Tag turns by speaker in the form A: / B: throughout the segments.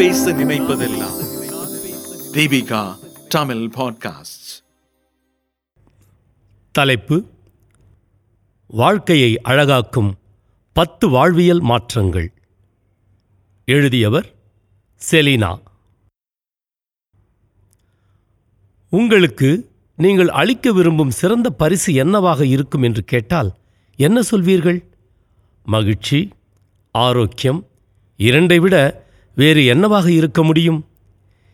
A: பேச நினைப்பதெல்லாம். தீபிகா தமிழ் பாட்காஸ்ட்
B: தலைப்பு வாழ்க்கையை அழகாக்கும் பத்து வாழ்வியல் மாற்றங்கள். எழுதியவர் செலினா. உங்களுக்கு நீங்கள் அளிக்க விரும்பும் சிறந்த பரிசு என்னவாக இருக்கும் என்று கேட்டால் என்ன சொல்வீர்கள்? மகிழ்ச்சி ஆரோக்கியம் இரண்டை விட வேறு என்னவாக இருக்க முடியும்?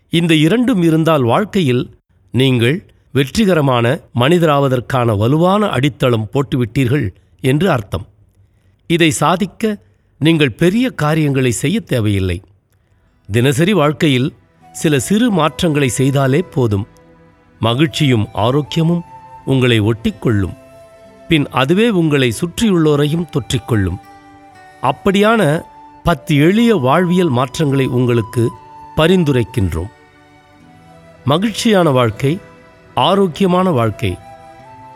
B: இந்த இரண்டும் இருந்தால் வாழ்க்கையில் நீங்கள் வெற்றிகரமான மனிதராவதற்கான வலுவான அடித்தளம் போட்டுவிட்டீர்கள் என்று அர்த்தம். இதை சாதிக்க நீங்கள் பெரிய காரியங்களை செய்ய தேவையில்லை. தினசரி வாழ்க்கையில் சில சிறு மாற்றங்களை செய்தாலே போதும். மகிழ்ச்சியும் ஆரோக்கியமும் உங்களை ஒட்டிக்கொள்ளும். பின் அதுவே உங்களை சுற்றியுள்ளோரையும் தொற்றிக்கொள்ளும். அப்படியான பத்து எளிய வாழ்வியல் மாற்றங்களை உங்களுக்கு பரிந்துரைக்கின்றோம். மகிழ்ச்சியான வாழ்க்கை ஆரோக்கியமான வாழ்க்கை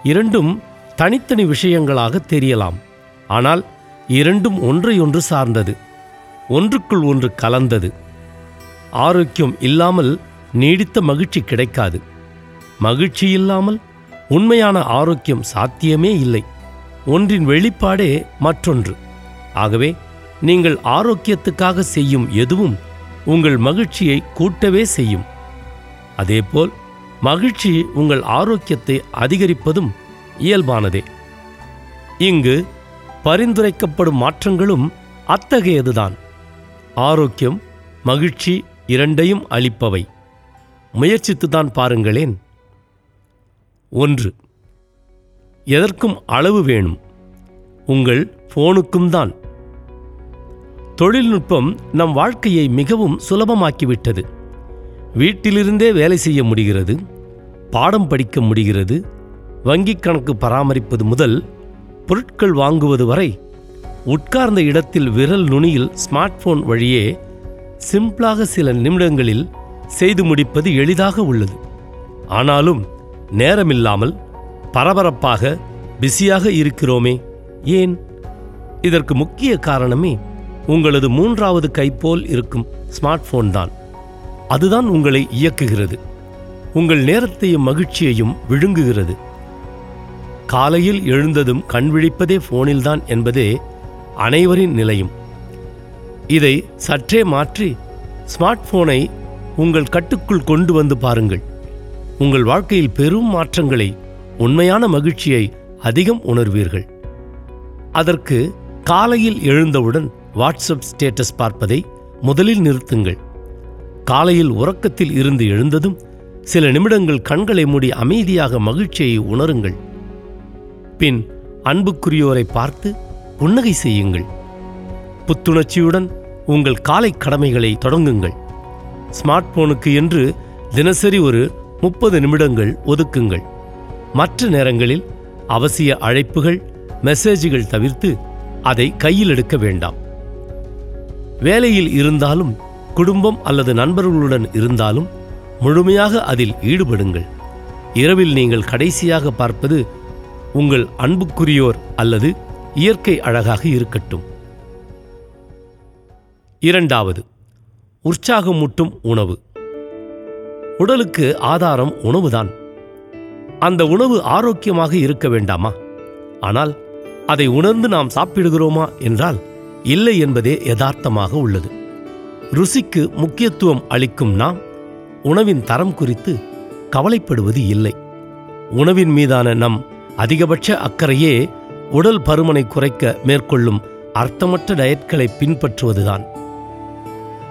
B: இரண்டும் தனித்தனி விஷயங்களாக தெரியலாம். ஆனால் இரண்டும் ஒன்றையொன்று சார்ந்தது ஒன்றுக்குள் ஒன்று கலந்தது. ஆரோக்கியம் இல்லாமல் நீடித்த மகிழ்ச்சி கிடைக்காது. மகிழ்ச்சி இல்லாமல் உண்மையான ஆரோக்கியம் சாத்தியமே இல்லை. ஒன்றின் வெளிப்பாடே மற்றொன்று. ஆகவே நீங்கள் ஆரோக்கியத்துக்காக செய்யும் எதுவும் உங்கள் மகிழ்ச்சியை கூட்டவே செய்யும். அதேபோல் மகிழ்ச்சி உங்கள் ஆரோக்கியத்தை அதிகரிப்பதும் இயல்பானதே. இங்கு பரிந்துரைக்கப்படும் மாற்றங்களும் அத்தகையதுதான். ஆரோக்கியம் மகிழ்ச்சி இரண்டையும் அளிப்பவை. முயற்சித்துதான் பாருங்களேன். ஒன்று எதற்கும் அளவு வேணும். உங்கள் ஃபோனுக்கும் தான் தொழில்நுட்பம் நம் வாழ்க்கையை மிகவும் சுலபமாக்கிவிட்டது. வீட்டிலிருந்தே வேலை செய்ய முடிகிறது பாடம் படிக்க முடிகிறது வங்கிக் கணக்கு பராமரிப்பது முதல் பொருட்கள் வாங்குவது வரை உட்கார்ந்த இடத்தில் விரல் நுனியில் ஸ்மார்ட் போன் வழியே சிம்பிளாக சில நிமிடங்களில் செய்து முடிப்பது எளிதாக உள்ளது. ஆனாலும் நேரமில்லாமல் பரபரப்பாக பிஸியாக இருக்கிறோமே ஏன்? இதற்கு முக்கிய காரணமே உங்களது மூன்றாவது கைப்போல் இருக்கும் ஸ்மார்ட் போன் தான் அதுதான் உங்களை இயக்குகிறது. உங்கள் நேரத்தையும் மகிழ்ச்சியையும் விழுங்குகிறது. காலையில் எழுந்ததும் கண் விழிப்பதே போனில்தான் என்பதே அனைவரின் நிலையும். இதை சற்றே மாற்றி ஸ்மார்ட் போனை உங்கள் கட்டுக்குள் கொண்டு வந்து பாருங்கள். உங்கள் வாழ்க்கையில் பெரும் மாற்றங்களை உண்மையான மகிழ்ச்சியை அதிகம் உணர்வீர்கள். அதற்கு காலையில் எழுந்தவுடன் வாட்ஸ்அப் ஸ்டேட்டஸ் பார்ப்பதை முதலில் நிறுத்துங்கள். காலையில் உறக்கத்தில் இருந்து எழுந்ததும் சில நிமிடங்கள் கண்களை மூடி அமைதியாக மகிழ்ச்சியை உணருங்கள். பின் அன்புக்குரியோரை பார்த்து புன்னகை செய்யுங்கள். புத்துணர்ச்சியுடன் உங்கள் காலை கடமைகளை தொடங்குங்கள். ஸ்மார்ட் போனுக்கு என்று தினசரி ஒரு முப்பது நிமிடங்கள் ஒதுக்குங்கள். மற்ற நேரங்களில் அவசிய அழைப்புகள் மெசேஜுகள் தவிர்த்து அதை கையில் எடுக்க வேண்டாம். வேலையில் இருந்தாலும் குடும்பம் அல்லது நண்பர்களுடன் இருந்தாலும் முழுமையாக அதில் ஈடுபடுங்கள். இரவில் நீங்கள் கடைசியாக பார்ப்பது உங்கள் அன்புக்குரியோர் அல்லது இயற்கை அழகாக இருக்கட்டும். இரண்டாவது உற்சாகமூட்டும் உணவு. உடலுக்கு ஆதாரம் உணவுதான். அந்த உணவு ஆரோக்கியமாக இருக்க வேண்டாமா? ஆனால் அதை உணர்ந்து நாம் சாப்பிடுகிறோமா என்றால் இல்லை என்பதே யதார்த்தமாக உள்ளது. ருசிக்கு முக்கியத்துவம் அளிக்கும் நாம் உணவின் தரம் குறித்து கவலைப்படுவது இல்லை. உணவின் மீதான நம் அதிகபட்ச அக்கறையே உடல் பருமனை குறைக்க மேற்கொள்ளும் அர்த்தமற்ற டயட்களை பின்பற்றுவதுதான்.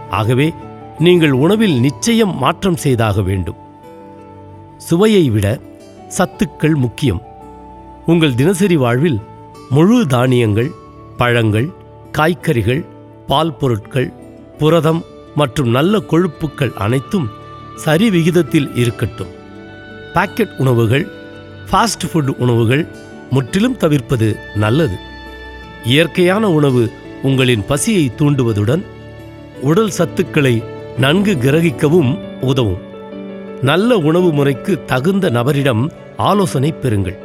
B: ஆகவே நீங்கள் உணவில் நிச்சயம் மாற்றம் செய்தாக வேண்டும். சுவையை விட சத்துக்கள் முக்கியம். உங்கள் தினசரி வாழ்வில் முழு தானியங்கள் பழங்கள் காய்கறிகள் பால் பொருட்கள் புரதம் மற்றும் நல்ல கொழுப்புக்கள் அனைத்தும் சரி விகிதத்தில் இருக்கட்டும். பாக்கெட் உணவுகள் ஃபாஸ்ட் ஃபுட் உணவுகள் முற்றிலும் தவிர்ப்பது நல்லது. இயற்கையான உணவு உங்களின் பசியை தூண்டுவதுடன் உடல் சத்துக்களை நன்கு கிரகிக்கவும் உதவும். நல்ல உணவு முறைக்கு தகுந்த நபரிடம் ஆலோசனை பெறுங்கள்.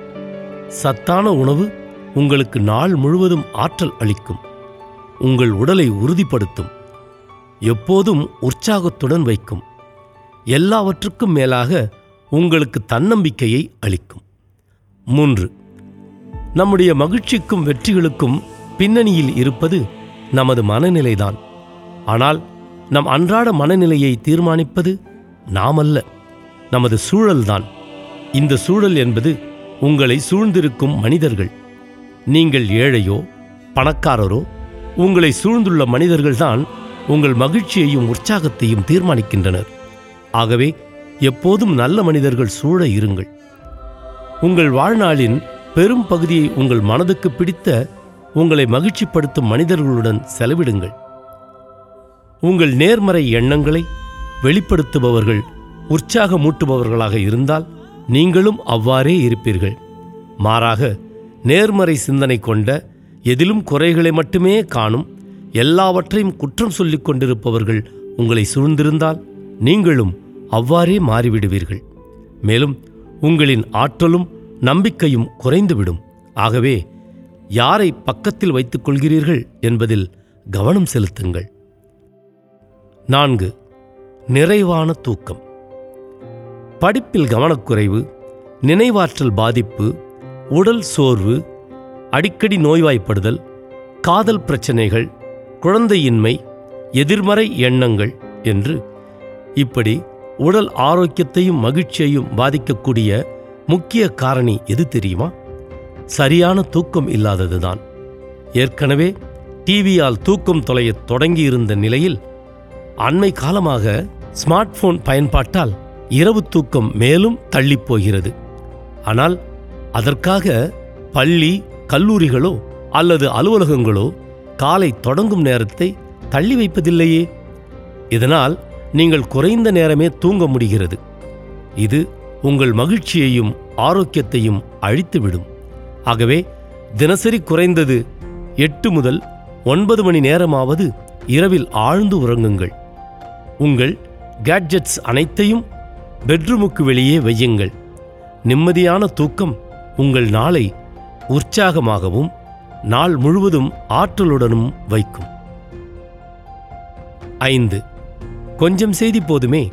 B: சத்தான உணவு உங்களுக்கு நாள் முழுவதும் ஆற்றல் அளிக்கும். உங்கள் உடலை உறுதிப்படுத்தும். எப்போதும் உற்சாகத்துடன் வைக்கும். எல்லாவற்றுக்கும் மேலாக உங்களுக்கு தன்னம்பிக்கையை அளிக்கும். மூன்று நம்முடைய மகிழ்ச்சிக்கும் வெற்றிகளுக்கும் பின்னணியில் இருப்பது நமது மனநிலைதான். ஆனால் நம் அன்றாட மனநிலையை தீர்மானிப்பது நாமல்ல நமது சூழல்தான். இந்த சூழல் என்பது உங்களை சூழ்ந்திருக்கும் மனிதர்கள். நீங்கள் ஏழையோ பணக்காரரோ உங்களை சூழ்ந்துள்ள மனிதர்கள்தான் உங்கள் மகிழ்ச்சியையும் உற்சாகத்தையும் தீர்மானிக்கின்றனர். ஆகவே எப்போதும் நல்ல மனிதர்கள் சூழ இருங்கள். உங்கள் வாழ்நாளின் பெரும் பகுதியை உங்கள் மனதுக்கு பிடித்த உங்களை மகிழ்ச்சிப்படுத்தும் மனிதர்களுடன் செலவிடுங்கள். உங்கள் நேர்மறை எண்ணங்களை வெளிப்படுத்துபவர்கள் உற்சாகமூட்டுபவர்களாக இருந்தால் நீங்களும் அவ்வாறே இருப்பீர்கள். மாறாக நேர்மறை சிந்தனை கொண்ட எதிலும் குறைகளை மட்டுமே காணும். எல்லாவற்றையும் குற்றம் சொல்லிக் கொண்டிருப்பவர்கள் உங்களை சூழ்ந்திருந்தால் நீங்களும் அவ்வாறே மாறிவிடுவீர்கள். மேலும் உங்களின் ஆற்றலும் நம்பிக்கையும் குறைந்துவிடும். ஆகவே யாரை பக்கத்தில் வைத்துக் கொள்கிறீர்கள் என்பதில் கவனம் செலுத்துங்கள். நான்கு நிறைவான தூக்கம். படிப்பில் கவனக்குறைவு நினைவாற்றல் பாதிப்பு உடல் சோர்வு அடிக்கடி நோய்வாய்ப்படுதல் காதல் பிரச்சனைகள் குழந்தையின்மை எதிர்மறை எண்ணங்கள் என்று இப்படி உடல் ஆரோக்கியத்தையும் மகிழ்ச்சியையும் பாதிக்கக்கூடிய முக்கிய காரணி எது தெரியுமா? சரியான தூக்கம் இல்லாததுதான். ஏற்கனவே டிவியால் தூக்கம் தொலையத் தொடங்கியிருந்த நிலையில் அண்மை காலமாக ஸ்மார்ட் போன் பயன்பாட்டால் இரவு தூக்கம் மேலும் தள்ளிப் போகிறது. ஆனால் அதற்காக பள்ளி கல்லூரிகளோ அல்லது அலுவலகங்களோ காலை தொடங்கும் நேரத்தை தள்ளி வைப்பதில்லையே? இதனால் நீங்கள் குறைந்த நேரமே தூங்க முடிகிறது. இது உங்கள் மகிழ்ச்சியையும் ஆரோக்கியத்தையும் அழித்துவிடும். ஆகவே தினசரி குறைந்தது எட்டு முதல் ஒன்பது மணி நேரமாவது இரவில் ஆழ்ந்து உறங்குங்கள். உங்கள் கேட்ஜெட்ஸ் அனைத்தையும் பெட்ரூமுக்கு வெளியே வையுங்கள். நிம்மதியான தூக்கம் உங்கள் நாளை உற்சாகமாகவும் நாள் முழுவதும் ஆற்றலுடனும் வைக்கும். ஐந்து. கொஞ்சம் செய்தி போதுமே.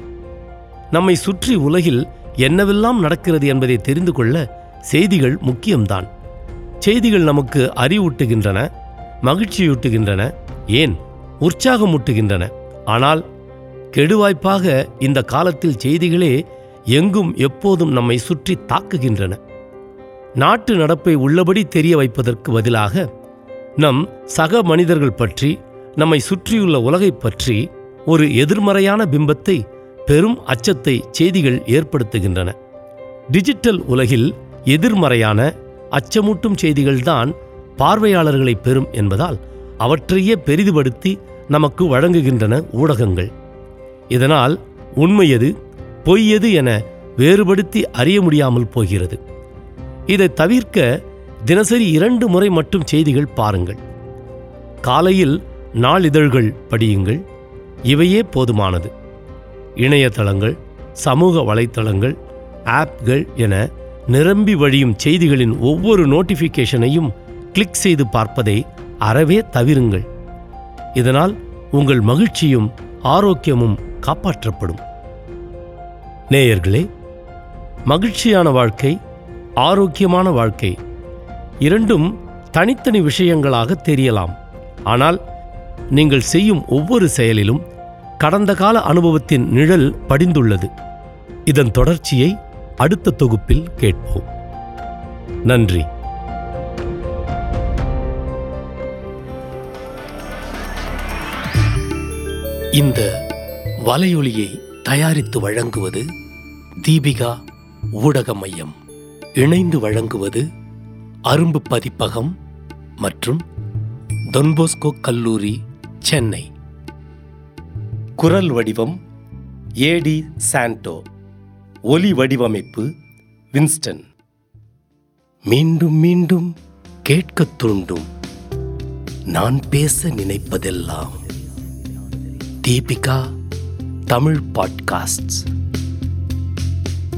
B: நம்மை சுற்றி உலகில் என்னவெல்லாம் நடக்கிறது என்பதை தெரிந்து கொள்ள செய்திகள் முக்கியம்தான். செய்திகள் நமக்கு அறிவூட்டுகின்றன மகிழ்ச்சியூட்டுகின்றன ஏன்? உற்சாகமூட்டுகின்றன. ஆனால் கெடுவாய்ப்பாக இந்த காலத்தில் செய்திகளே எங்கும் எப்போதும் நம்மை சுற்றி தாக்குகின்றன. நாட்டு நடப்பை உள்ளபடி தெரிய வைப்பதற்கு பதிலாக நம் சக மனிதர்கள் பற்றி நம்மை சுற்றியுள்ள உலகைப் பற்றி ஒரு எதிர்மறையான பிம்பத்தை பெரும் அச்சத்தை செய்திகள் ஏற்படுத்துகின்றன. டிஜிட்டல் உலகில் எதிர்மறையான அச்சமூட்டும் செய்திகள்தான் பார்வையாளர்களை பெறும் என்பதால் அவற்றையே பெரிதுபடுத்தி நமக்கு வழங்குகின்றன ஊடகங்கள். இதனால் உண்மையது பொய்யது என வேறுபடுத்தி அறிய முடியாமல் போகிறது. இதை தவிர்க்க தினசரி இரண்டு முறை மட்டும் செய்திகள் பாருங்கள். காலையில் நாளிதழ்கள் படியுங்கள். இவையே போதுமானது. இணையதளங்கள் சமூக வலைத்தளங்கள் ஆப்கள் என நிரம்பி வழியும் செய்திகளின் ஒவ்வொரு நோட்டிஃபிகேஷனையும் கிளிக் செய்து பார்ப்பதை அறவே தவிருங்கள். இதனால் உங்கள் மகிழ்ச்சியும் ஆரோக்கியமும் காப்பாற்றப்படும். நேயர்களே மகிழ்ச்சியான வாழ்க்கை ஆரோக்கியமான வாழ்க்கை. இரண்டும் தனித்தனி விஷயங்களாக தெரியலாம். ஆனால் நீங்கள் செய்யும் ஒவ்வொரு செயலிலும் கடந்த கால அனுபவத்தின் நிழல் படிந்துள்ளது. இதன் தொடர்ச்சியை அடுத்த தொகுப்பில் கேட்போம். நன்றி. இந்த வலையொலியை தயாரித்து வழங்குவது தீபிகா ஊடக மையம் இணைந்து வழங்குவது அரும்பு பதிப்பகம் மற்றும் தொன்போஸ்கோ கல்லூரி சென்னை. குரல் வடிவம் ஏடி சாண்டோ. ஒலி வடிவமைப்பு வின்ஸ்டன். மீண்டும் மீண்டும் கேட்கத் தூண்டும். நான் பேச நினைப்பதெல்லாம் தீபிகா தமிழ் பாட்காஸ்ட்